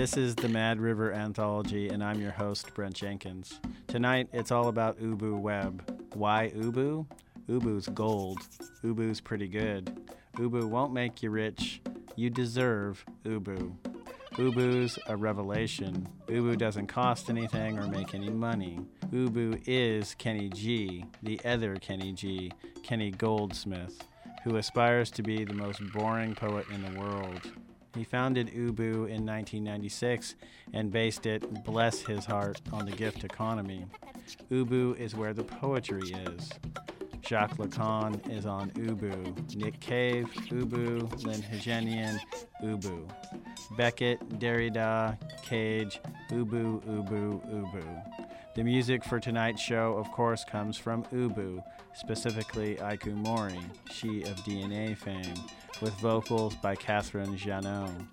This is the Mad River Anthology, and I'm your host, Brent Jenkins. Tonight, it's all about Ubu Web. Why Ubu? Ubu's gold. Ubu's pretty good. Ubu won't make you rich. You deserve Ubu. Ubu's a revelation. Ubu doesn't cost anything or make any money. Ubu is Kenny G, the other Kenny G, Kenny Goldsmith, who aspires to be the most boring poet in the world. He founded Ubu in 1996 and based it, bless his heart, on the gift economy. Ubu is where the poetry is. Jacques Lacan is on Ubu. Nick Cave, Ubu. Lyn Hejinian, Ubu. Beckett, Derrida, Cage, Ubu, Ubu, Ubu. The music for tonight's show, of course, comes from Ubu, specifically Ikue Mori, she of DNA fame, with vocals by Catherine Jauniaux.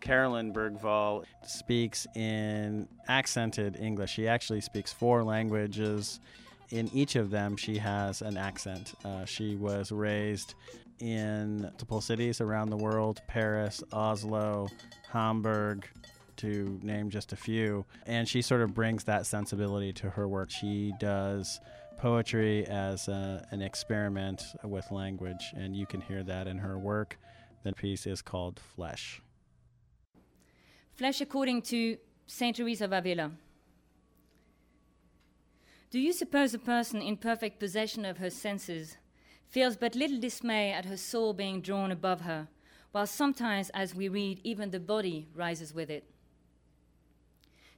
Caroline Bergvall speaks in accented English. She actually speaks four languages. In each of them, she has an accent. Uh, she was raised in multiple cities around the world Paris, Oslo, Hamburg, to name just a few. And she sort of brings that sensibility to her work. She does poetry as a, an experiment with language, and you can hear that in her work. The piece is called Flesh. Flesh according to Saint Teresa of Avila. Do you suppose a person in perfect possession of her senses feels but little dismay at her soul being drawn above her, while sometimes, as we read, even the body rises with it?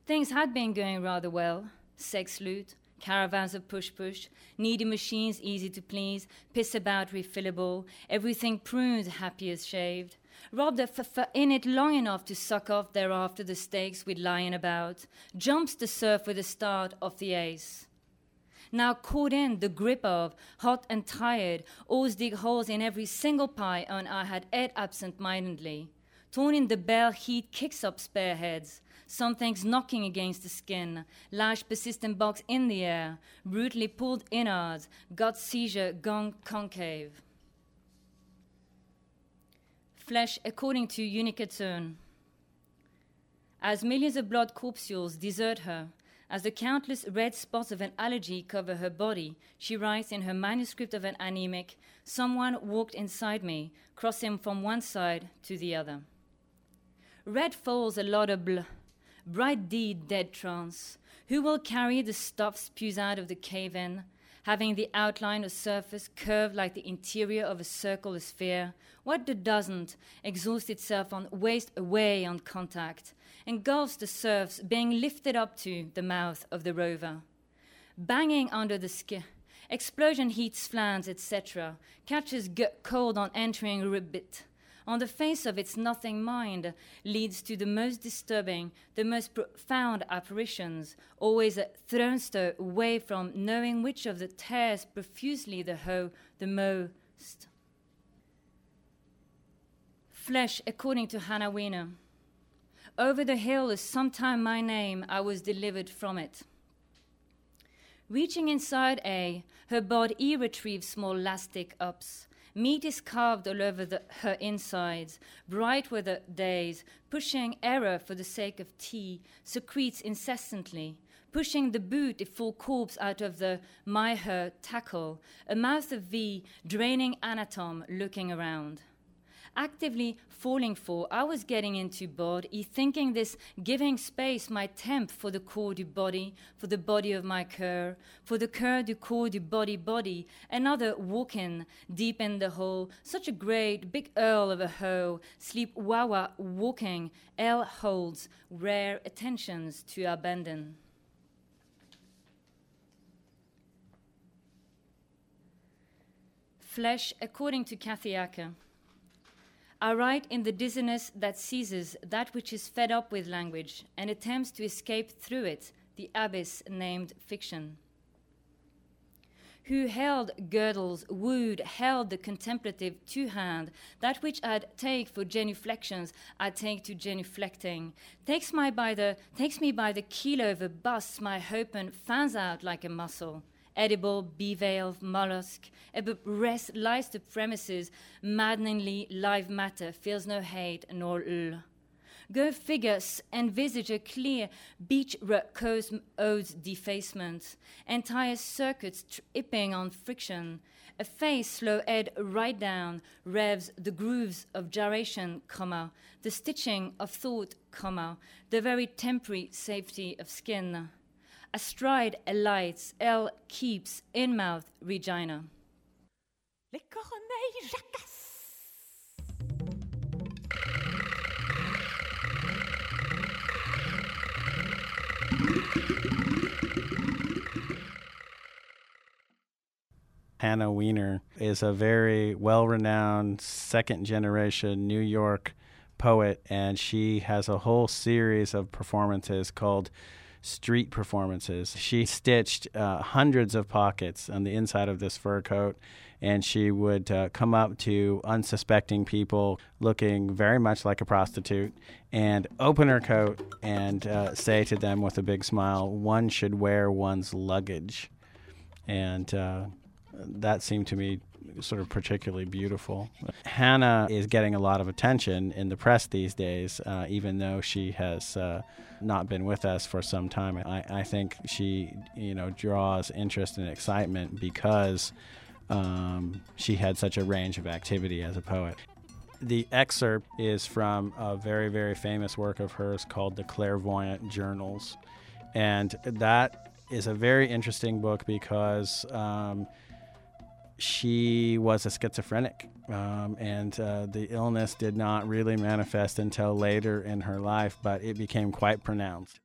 Things had been going rather well sex loot, caravans of push push, needy machines easy to please, piss about refillable, everything pruned, happy as shaved. Robbed of f- in it long enough to suck off thereafter the stakes we'd lying about, jumps the surf with a start of the ace. Now caught in the grip of, hot and tired, always dig holes in every single pie on I had ate absent mindedly. Torn in the bell heat kicks up spare heads, some things knocking against the skin, large persistent box in the air, brutally pulled innards, gut seizure gone concave flesh according to Unica Zürn. As millions of blood corpuscles desert her, as the countless red spots of an allergy cover her body, she writes in her manuscript of an anemic, Someone walked inside me, crossing from one side to the other. Red falls a lot of bl, bright deed, dead trance. Who will carry the stuff spews out of the cave in? having the outline of surface curved like the interior of a circle or sphere, what doesn't exhaust itself on waste away on contact, engulfs the surfs being lifted up to the mouth of the rover. Banging under the skin, explosion heats flans, etc., catches cold on entering ribbit on the face of its nothing mind leads to the most disturbing, the most profound apparitions, always a thrownster away from knowing which of the tears profusely the hoe the most. Flesh, according to Hannah Weiner. Over the hill is sometime my name, I was delivered from it. Reaching inside A, her body retrieves small elastic ups. Meat is carved all over the, her insides. Bright were the days, pushing error for the sake of tea, secretes incessantly, pushing the boot a full corpse out of the my her tackle, a mouth of V, draining anatom looking around actively falling for. I was getting into body, thinking this giving space my temp for the core du body, for the body of my cur, for the cur du corps du body body, another walking deep in the hole, such a great big earl of a hoe, sleep wawa walking, L holds rare attentions to abandon. Flesh, according to Kathy Acker. I write in the dizziness that seizes that which is fed up with language and attempts to escape through it, the abyss named fiction. Who held girdles, wooed, held the contemplative two hand, that which I'd take for genuflections, I take to genuflecting, takes, my by the, takes me by the keel over busts my hope and fans out like a muscle. Edible bivalve mollusk, but rest lies the premises, maddeningly live matter feels no hate nor ill. Go figure, envisage a clear beach cosm odes defacement, entire circuits tripping on friction, a face slow ed right down, revs the grooves of gyration, comma, the stitching of thought, comma, the very temporary safety of skin. Astride alights, L keeps in mouth Regina. Les corneilles jacassent. Hannah Weiner is a very well renowned second generation New York poet, and she has a whole series of performances called street performances. She stitched uh, hundreds of pockets on the inside of this fur coat, and she would uh, come up to unsuspecting people looking very much like a prostitute and open her coat and uh, say to them with a big smile, One should wear one's luggage. And uh, that seemed to me sort of particularly beautiful. Hannah is getting a lot of attention in the press these days, uh, even though she has uh, not been with us for some time. I, I, think she, you know, draws interest and excitement because um, she had such a range of activity as a poet. The excerpt is from a very, very famous work of hers called The Clairvoyant Journals. And that is a very interesting book because um, she was a schizophrenic, um, and uh, the illness did not really manifest until later in her life, but it became quite pronounced.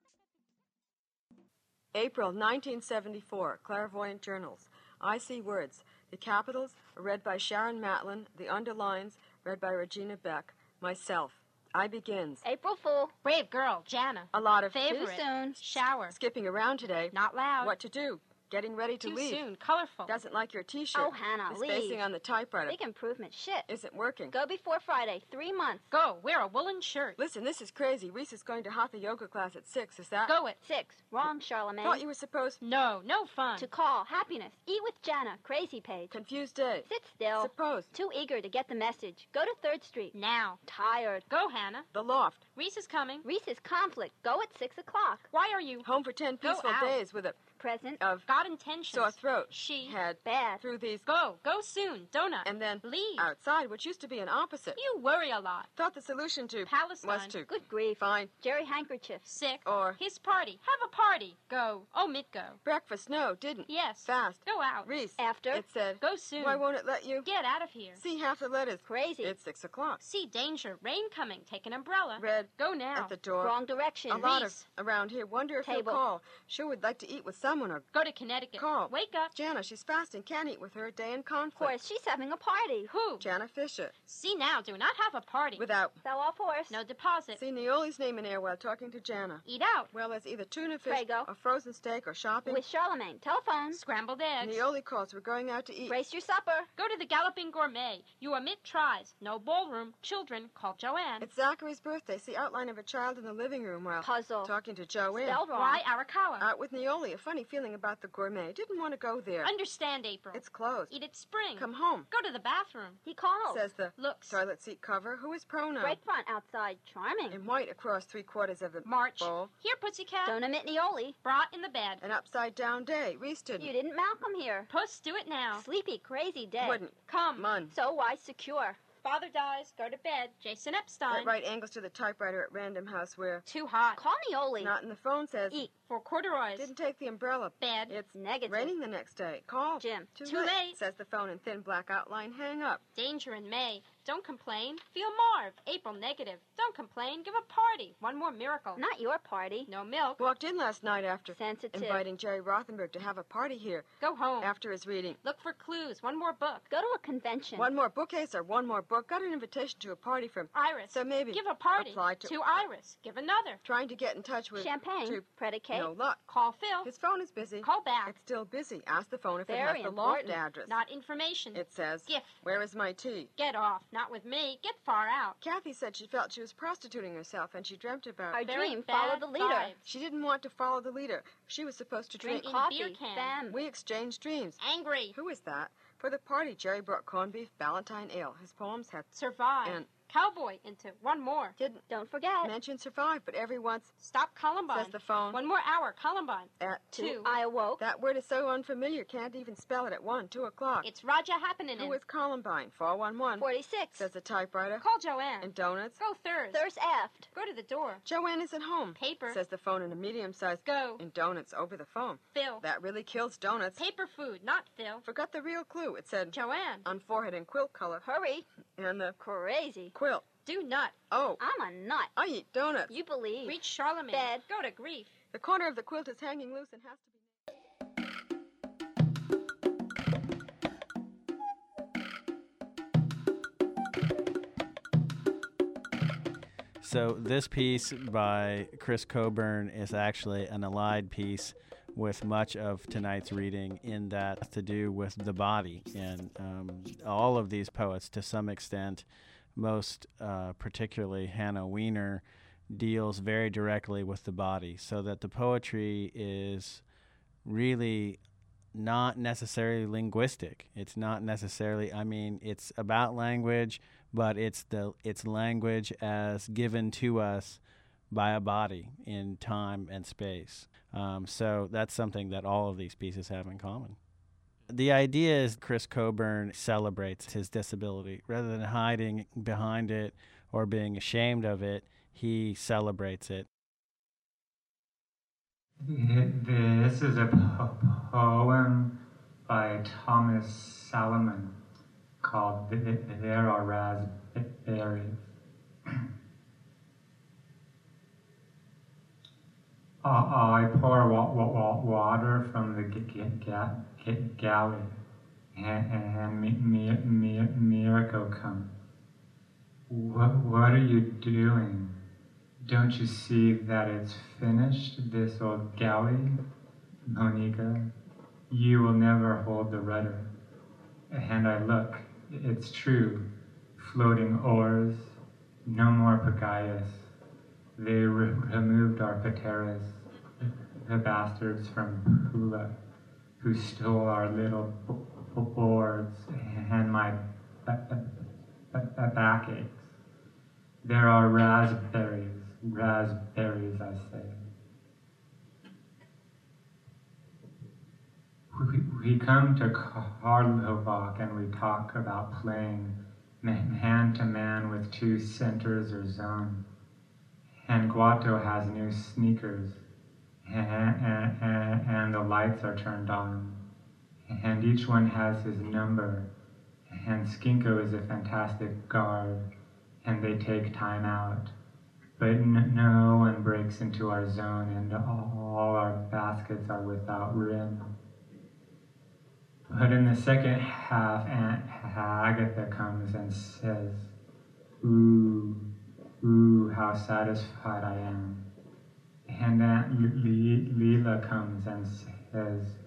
April 1974, Clairvoyant Journals. I see words. The capitals are read by Sharon Mattlin, the underlines read by Regina Beck, myself. I begins. April Fool. Brave girl, Jana. A lot of Favorite. Too soon. Shower. Skipping around today. Not loud. What to do? Getting ready to Too leave. soon. Colorful. Doesn't like your T-shirt. Oh, Hannah, the leave. spacing on the typewriter Big improvement. Shit. isn't working. Go before Friday. Three months. Go. Wear a woolen shirt. Listen, this is crazy. Reese is going to Hatha yoga class at six. Is that? Go it. Six. Wrong, Charlemagne. Thought you were supposed. No, no fun. To call. Happiness. Eat with Jana. Crazy page. Confused day. Sit still. Supposed. Too eager to get the message. Go to Third Street. Now. Tired. Go, Hannah. The loft. Reese is coming. Reese's conflict. Go at six o'clock. Why are you? Home for ten Go peaceful out. days with a Present. of God intentions. sore throat. She. had Bad. through these Go. Go soon. Donut. and then Leave. outside, which used to be an opposite. You worry a lot. Thought the solution to Palestine. was to Good grief. Fine. Jerry handkerchief. Sick. or His party. Have a party. Go. Omit go. breakfast. No, didn't. Yes. Fast. Go out. Reese. After. It said. Go soon. Why won't it let you Get out of here. see half the letters? Crazy. It's six o'clock. See danger. Rain coming. Take an umbrella. Red Go now. at the door. Wrong direction. A lot of around here. Wonder if Table. you'll call. Sure would like to eat with someone or Go to Connecticut. Call. Wake up. Jana. She's fasting. Can't eat with her. Day in conflict. Of course, she's having a party. Who? Jana Fisher. See now. Do not have a party. Without. Fell off horse. No deposit. See Neoli's name in air while talking to Jana. Eat out. Well, there's either tuna fish Prego. or frozen steak or shopping. With Charlemagne. Telephone. Scrambled eggs. Neoli calls. We're going out to eat. Brace your supper. Go to the Galloping Gourmet. You omit tries. No ballroom. Children. Call Joanne. It's Zachary's birthday. See outline of a child in the living room while Puzzle. talking to Joanne. Spelled wrong. Why Arakawa? Out with Neoli. A funny feeling about the gourmet. Didn't want to go there. Understand, April. It's closed. Eat it spring. Come home. Go to the bathroom. He calls. Says the Looks. toilet seat cover. Who is pronoun? Break front outside. Charming. In white across three quarters of the March. bowl. Here, Pussycat. Don't omit Neoli. Brought in the bed. An upside down day. Reese didn't. You didn't Malcolm here. Puss, do it now. Sleepy, crazy day. Wouldn't. Come. Mun. So why secure? Father dies. Go to bed. Jason Epstein. At right angles to the typewriter at Random House where Too hot. Call Neoli. not in the phone says Eat. For corduroys. didn't take the umbrella. Bed. It's Negative. raining the next day. Call. Jim. Too, Too late. Says the phone in thin black outline. Hang up. Danger in May. Don't complain. Feel Marv. April negative. Don't complain. Give a party. One more miracle. Not your party. No milk. Walked in last night after Sensitive. inviting Jerry Rothenberg to have a party here Go home. after his reading. Look for clues. One more book. Go to a convention. One more bookcase or one more book, got an invitation to a party from. Iris. So maybe Give a party. apply to- to Iris. Give another. Trying to get in touch with. Champagne. To, Predicate. no luck. Call Phil. His phone is busy. Call back. It's still busy. Ask the phone if it has the loft important. address. Not information. It says. Gift. Where is my tea? Get off. Not with me. Get far out. Kathy said she felt she was prostituting herself, and she dreamt about. Our Very dream. Follow the leader. vibes. She didn't want to follow the leader. She was supposed to drink. Drink Coffee. beer can. Bam. We exchanged dreams. Angry. Who is that? For the party, Jerry brought corned beef, Ballantine ale. His poems had survived. And- Cowboy into one more. didn't Don't forget. mention survive, but every once Stop Columbine. says the phone One more hour. Columbine. at Two. I awoke. That word is so unfamiliar, can't even spell it at one, two o'clock. It's Roger happening Who is Columbine? Four one one. 46. Says the typewriter. Call Joanne. And donuts. Go Thurs. Thirst aft. Go to the door. Joanne is at home. Paper. Says the phone in a medium size. Go. And donuts over the phone. Phil. That really kills donuts. Paper food, not Phil. Forgot the real clue. It said Joanne. on forehead in quilt color. Hurry. And the Crazy. quilt. Do nut. Oh, I'm a nut. I eat donuts. You believe. Reach Charlemagne. Bed. Go to grief. The corner of the quilt is hanging loose and has to be. So this piece by Chris Coburn is actually an allied piece with much of tonight's reading in that to do with the body and um, all of these poets to some extent most uh, particularly hannah weiner deals very directly with the body so that the poetry is really not necessarily linguistic. It's not necessarily. I mean, it's about language, but it's the it's language as given to us by a body in time and space. Um, so that's something that all of these pieces have in common. The idea is Chris Coburn celebrates his disability rather than hiding behind it or being ashamed of it. He celebrates it. This is a po- poem by Thomas Salomon called Th- There Are Raspberries. Uh, I pour wa- wa- wa- water from the g- g- ga- ga- galley, and, and Mi- Mi- Mi- Mirko comes. What, what are you doing? Don't you see that it's finished, this old galley? Monica, you will never hold the rudder. And I look, it's true. Floating oars, no more pagayas. They re- removed our pateras, the bastards from Pula, who stole our little boards and my ba- ba- ba- ba- backaches. There are raspberries, raspberries, I say. We, we come to Karlovac and we talk about playing hand to man with two centers or zone. And Guato has new sneakers, and, the lights are turned on. And each one has his number. And Skinko is a fantastic guard, and they take time out. But no one breaks into our zone, and all our baskets are without rim. But in the second half, Aunt Agatha comes and says, Ooh, ooh, how satisfied I am. And Le- Leela comes and says,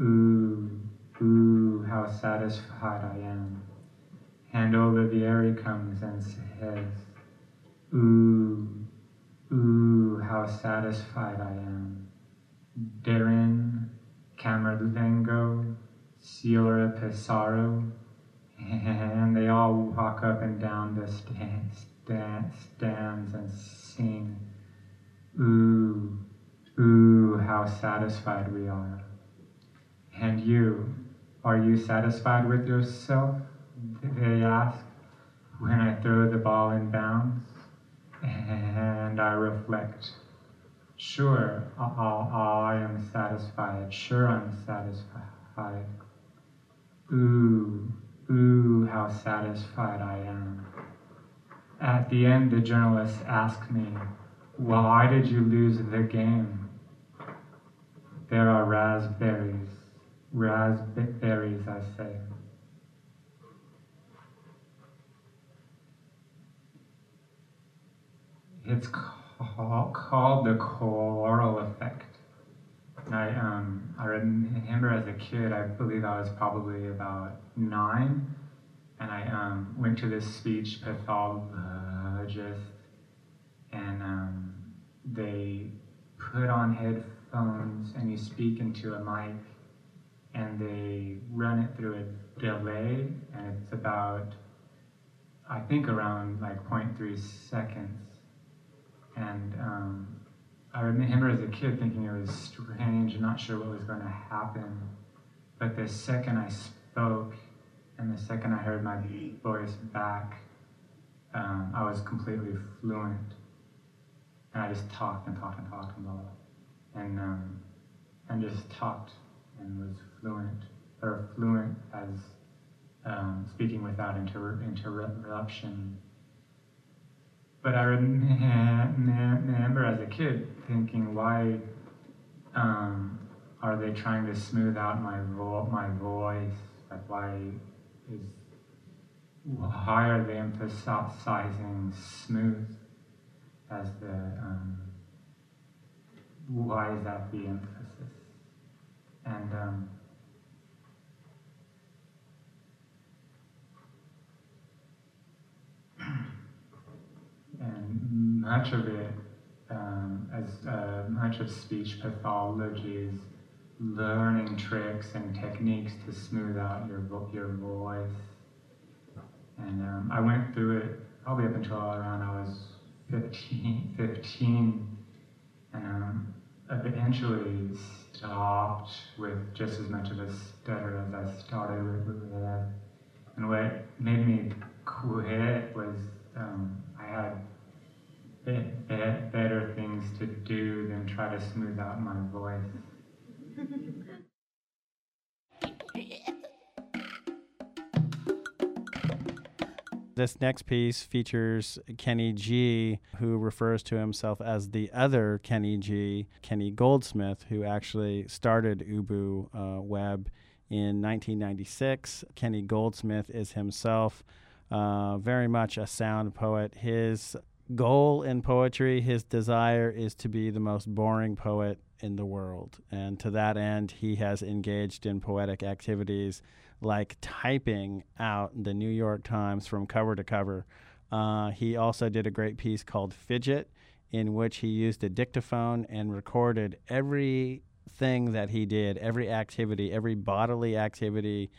Ooh, ooh, how satisfied I am. And Olivieri comes and says, Ooh, ooh, how satisfied I am. Darren, Camerlengo, Sierra Pesaro, and they all walk up and down the stand, stand, stands and sing, Ooh, ooh, how satisfied we are. And you, are you satisfied with yourself? They ask when I throw the ball in bounds. And I reflect, sure, I, I am satisfied. Sure, I'm satisfied. Ooh, ooh, how satisfied I am. At the end, the journalist asked me, Why did you lose the game? There are raspberries. Raspberries, I say. It's called the choral effect. I um I remember as a kid, I believe I was probably about nine, and I um, went to this speech pathologist, and um, they put on headphones and you speak into a mic, and they run it through a delay, and it's about, I think, around like 0.3 seconds. And um, I remember as a kid thinking it was strange and not sure what was going to happen. But the second I spoke and the second I heard my voice back, um, I was completely fluent. And I just talked and talked and talked and blah, blah. And, um, and just talked and was fluent, or fluent as um, speaking without inter- interruption. But I remember as a kid thinking, why um, are they trying to smooth out my vo- my voice? Like, why is are they emphasizing smooth as the um, why is that the emphasis? And um, and much of it, um, as uh, much of speech pathology is learning tricks and techniques to smooth out your your voice. And um, I went through it probably up until around I was 15, 15 and um, eventually stopped with just as much of a stutter as I started with. with and what made me quit was um, I had be- be- better things to do than try to smooth out my voice. This next piece features Kenny G, who refers to himself as the other Kenny G, Kenny Goldsmith, who actually started Ubu uh, Web in 1996. Kenny Goldsmith is himself uh, very much a sound poet. His goal in poetry, his desire is to be the most boring poet in the world. And to that end, he has engaged in poetic activities like typing out the New York Times from cover to cover. Uh, he also did a great piece called Fidget, in which he used a dictaphone and recorded everything that he did, every activity, every bodily activity,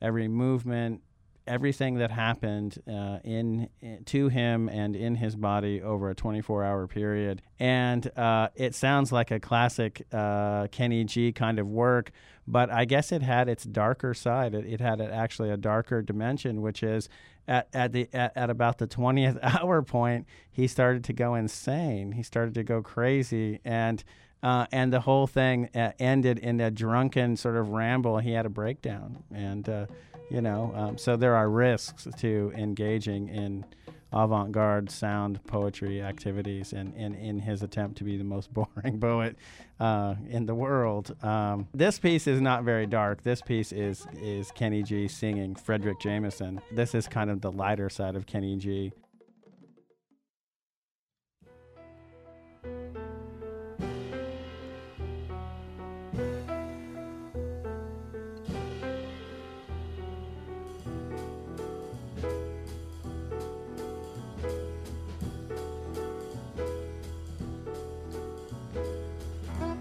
every movement, everything that happened uh, in, in, to him and in his body over a 24 hour period. And uh, it sounds like a classic uh, Kenny G kind of work, but I guess it had its darker side. It, it had actually a darker dimension, which is at, at the at, at about the 20th hour point, he started to go insane. He started to go crazy and. Uh, and the whole thing uh, ended in a drunken sort of ramble. He had a breakdown, and uh, you know, um, so there are risks to engaging in avant-garde sound poetry activities, and, in his attempt to be the most boring poet uh, in the world. Um, this piece is not very dark. This piece is is Kenny G singing Fredric Jameson. This is kind of the lighter side of Kenny G.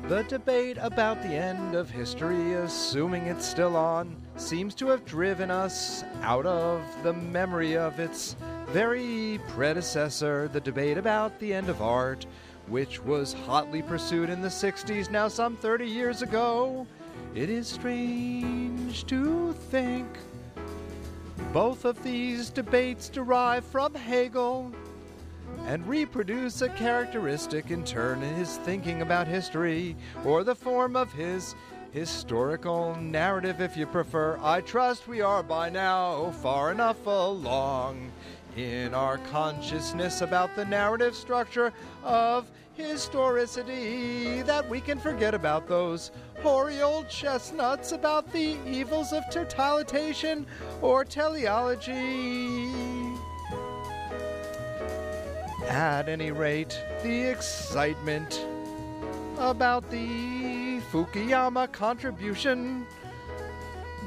The debate about the end of history, assuming it's still on, seems to have driven us out of the memory of its very predecessor, the debate about the end of art, which was hotly pursued in the 60s, now some 30 years ago. It is strange to think both of these debates derive from Hegel and reproduce a characteristic in turn in his thinking about history or the form of his historical narrative, if you prefer. I trust we are by now far enough along in our consciousness about the narrative structure of historicity that we can forget about those hoary old chestnuts about the evils of totalitarian or teleology. At any rate, the excitement about the Fukuyama contribution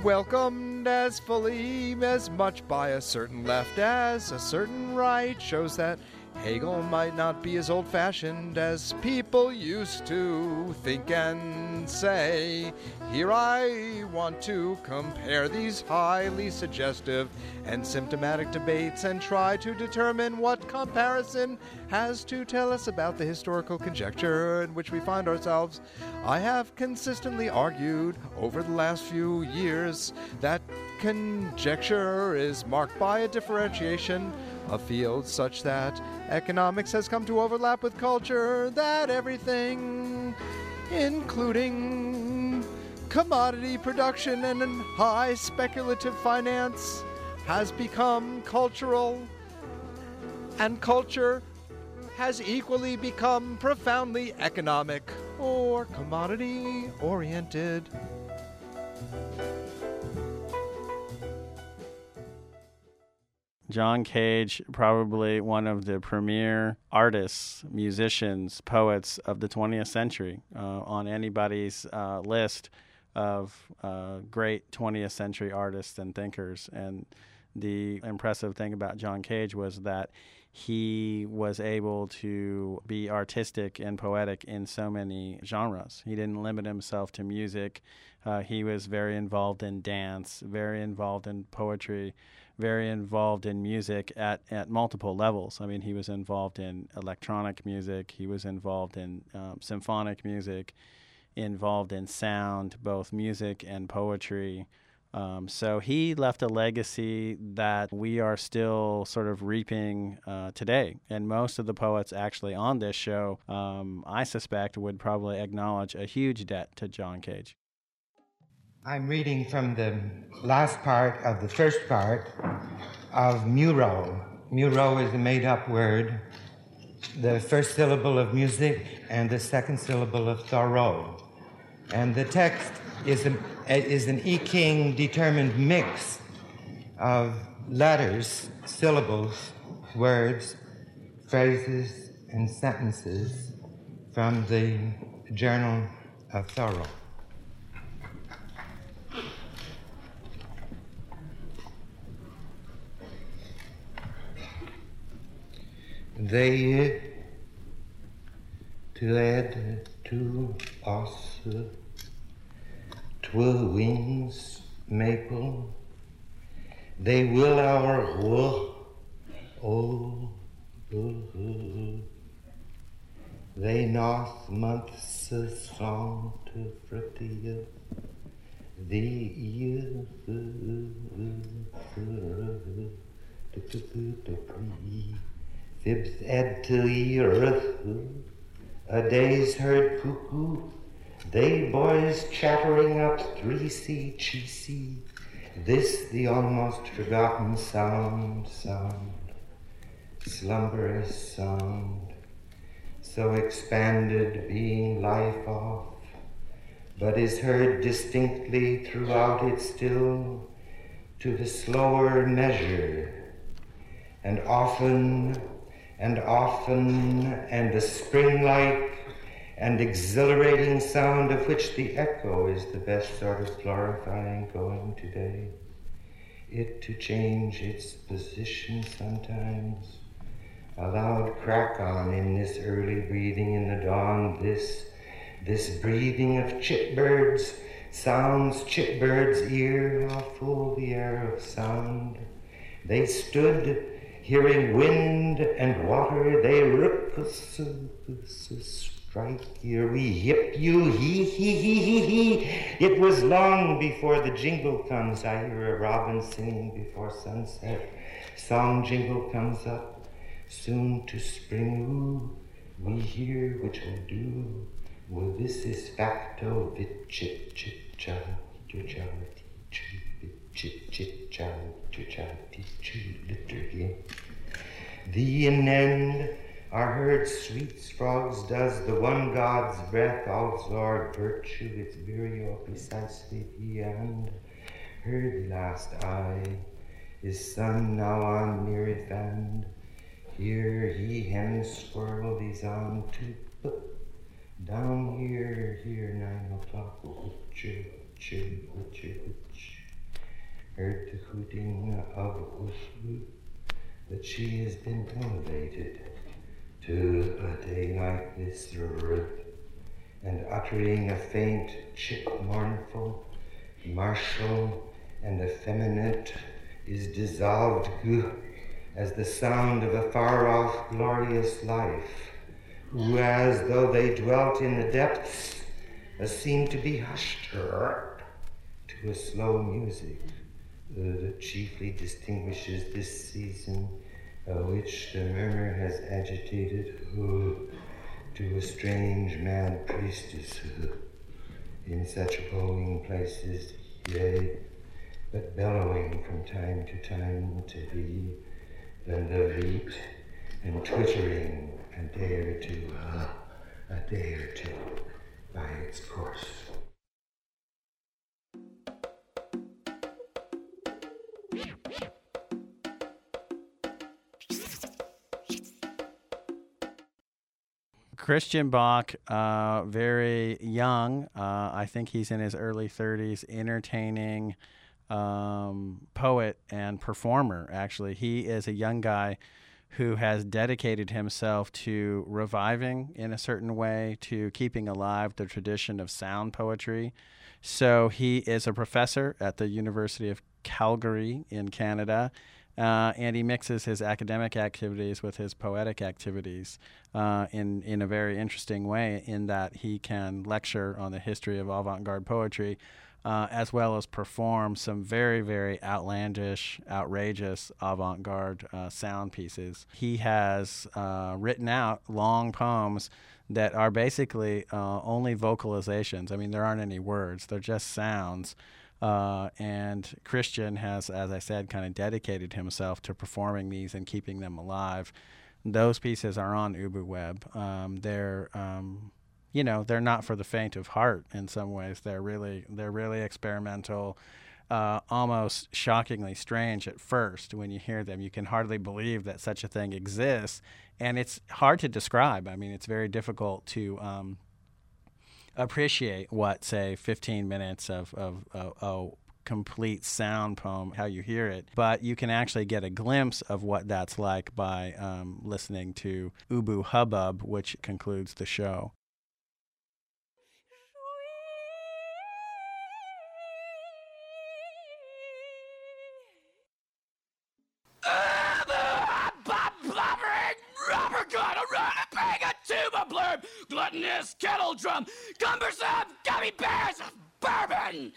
welcomed as fully as much by a certain left as a certain right shows that Hegel might not be as old fashioned as people used to think and say. Here I want to compare these highly suggestive and symptomatic debates and try to determine what comparison has to tell us about the historical conjecture in which we find ourselves. I have consistently argued over the last few years that conjecture is marked by a differentiation of fields such that economics has come to overlap with culture, that everything, including commodity production and high speculative finance, has become cultural, and culture has equally become profoundly economic or commodity oriented. John Cage, probably one of the premier artists, musicians, poets of the 20th century, uh, on anybody's uh, list of uh, great 20th century artists and thinkers. And the impressive thing about John Cage was that he was able to be artistic and poetic in so many genres. He didn't limit himself to music. Uh, he was very involved in dance, very involved in poetry, very involved in music at, at multiple levels. I mean, he was involved in electronic music, he was involved in um, symphonic music, involved in sound, both music and poetry. Um, so he left a legacy that we are still sort of reaping uh, today. And most of the poets actually on this show, um, I suspect, would probably acknowledge a huge debt to John Cage. I'm reading from the last part of the first part of Mureau. Mureau is a made up word, the first syllable of music and the second syllable of Thoreau. And the text is, a, is an I Ching determined mix of letters, syllables, words, phrases, and sentences from the Journal of Thoreau. They led to us twill wings maple. They will our wo oh, oh, They north months song to fructia. The year Fibs ed to the earth, a day's heard cuckoo, they boys chattering up three C cheesy, this the almost forgotten sound, sound, slumberous sound, so expanded being life off, but is heard distinctly throughout it still to the slower measure, and often and often, and the spring-like and exhilarating sound of which the echo is the best sort of glorifying going today. It to change its position sometimes. A loud crack on in this early breathing in the dawn, this, this breathing of chitbirds, sounds chitbird's ear, how full the air of sound. They stood hearing wind and water, they rip us, strike here, we hip you, he, he, he, he, he. It was long before the jingle comes. I hear a robin singing before sunset. Song jingle comes up, soon to spring. Ooh, we hear which will do. Well, this is facto vit chit chit cha charity chit chit cha charity liturgy. The end are heard sweet frogs does the one God's breath absorb virtue its virio precisely he and heard the last eye is sun now on Mirifand Here he henceforth is on to down here, here, nine o'clock, hoochoo, hoochoo, hooch. Heard the hooting of Ushbu, but she has been elevated to a day like this, and uttering a faint, chip mournful, martial, and effeminate, is dissolved as the sound of a far off, glorious life who, as though they dwelt in the depths, seemed to be hushed to a slow music that chiefly distinguishes this season, which the murmur has agitated oh, to a strange mad priestess who in such bowing places, yea, but bellowing from time to time to thee, the levite, and twittering a day or two, uh, a day or two by its course. Christian Bök, uh, very young. Uh, I think he's in his early 30s, entertaining um, poet and performer, actually. He is a young guy who has dedicated himself to reviving in a certain way, to keeping alive the tradition of sound poetry. So he is a professor at the University of Calgary in Canada. Uh, and he mixes his academic activities with his poetic activities uh, in in a very interesting way. In that he can lecture on the history of avant-garde poetry, uh, as well as perform some very, very outlandish, outrageous avant garde uh, sound pieces. He has uh, written out long poems that are basically uh, only vocalizations. I mean, there aren't any words, they're just sounds. Uh, and Christian has, as I said, kind of dedicated himself to performing these and keeping them alive. Those pieces are on UbuWeb. Um, they're um, you know they're not for the faint of heart in some ways they're really they're really experimental uh, almost shockingly strange at first when you hear them you can hardly believe that such a thing exists and it's hard to describe i mean it's very difficult to um, appreciate what say 15 minutes of, of, a complete sound poem how you hear it but you can actually get a glimpse of what that's like by um, listening to ubu hubbub which concludes the show gluttonous kettle drum, cumbersome gummy bears of bourbon.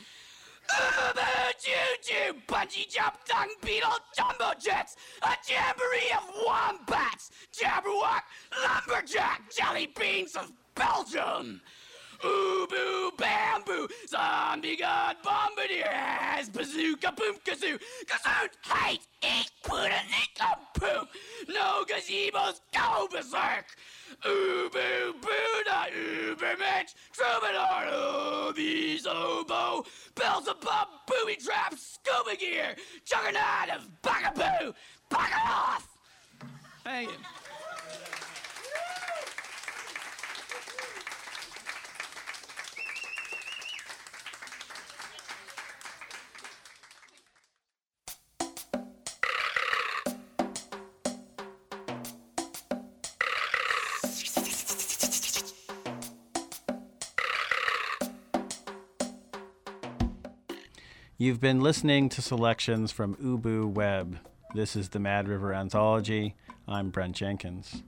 Choo-choo, bungee jump, dung beetle, jumbo jets, a jamboree of wombats, jabberwock, lumberjack, jelly beans of Belgium. Ubu bamboo, zombie god bombardiers, bazooka boom kazoo, kazoot, hate, eat, put a nick poop, no gazebos, go berserk. Ubu Buddha, Ubermensch, Troubadour, Ubies, Oboe, Beelzebub, Booby Trap, Scuba Gear, Juggernaut of Bugaboo, Bugger off! Thank you. You've been listening to selections from Ubu Web. This is the Mad River Anthology. I'm Brent Jenkins.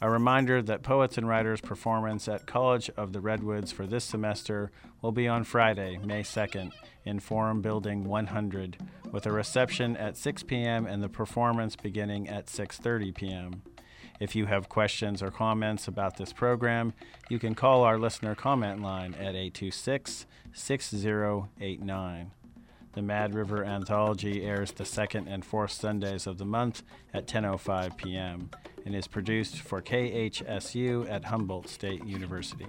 A reminder that Poets and Writers performance at College of the Redwoods for this semester will be on Friday, May 2nd, in Forum Building 100, with a reception at 6 p.m. and the performance beginning at 6:30 p.m. If you have questions or comments about this program, you can call our listener comment line at 826 6089. The Mad River Anthology airs the second and fourth Sundays of the month at 10:05 p.m. and is produced for KHSU at Humboldt State University.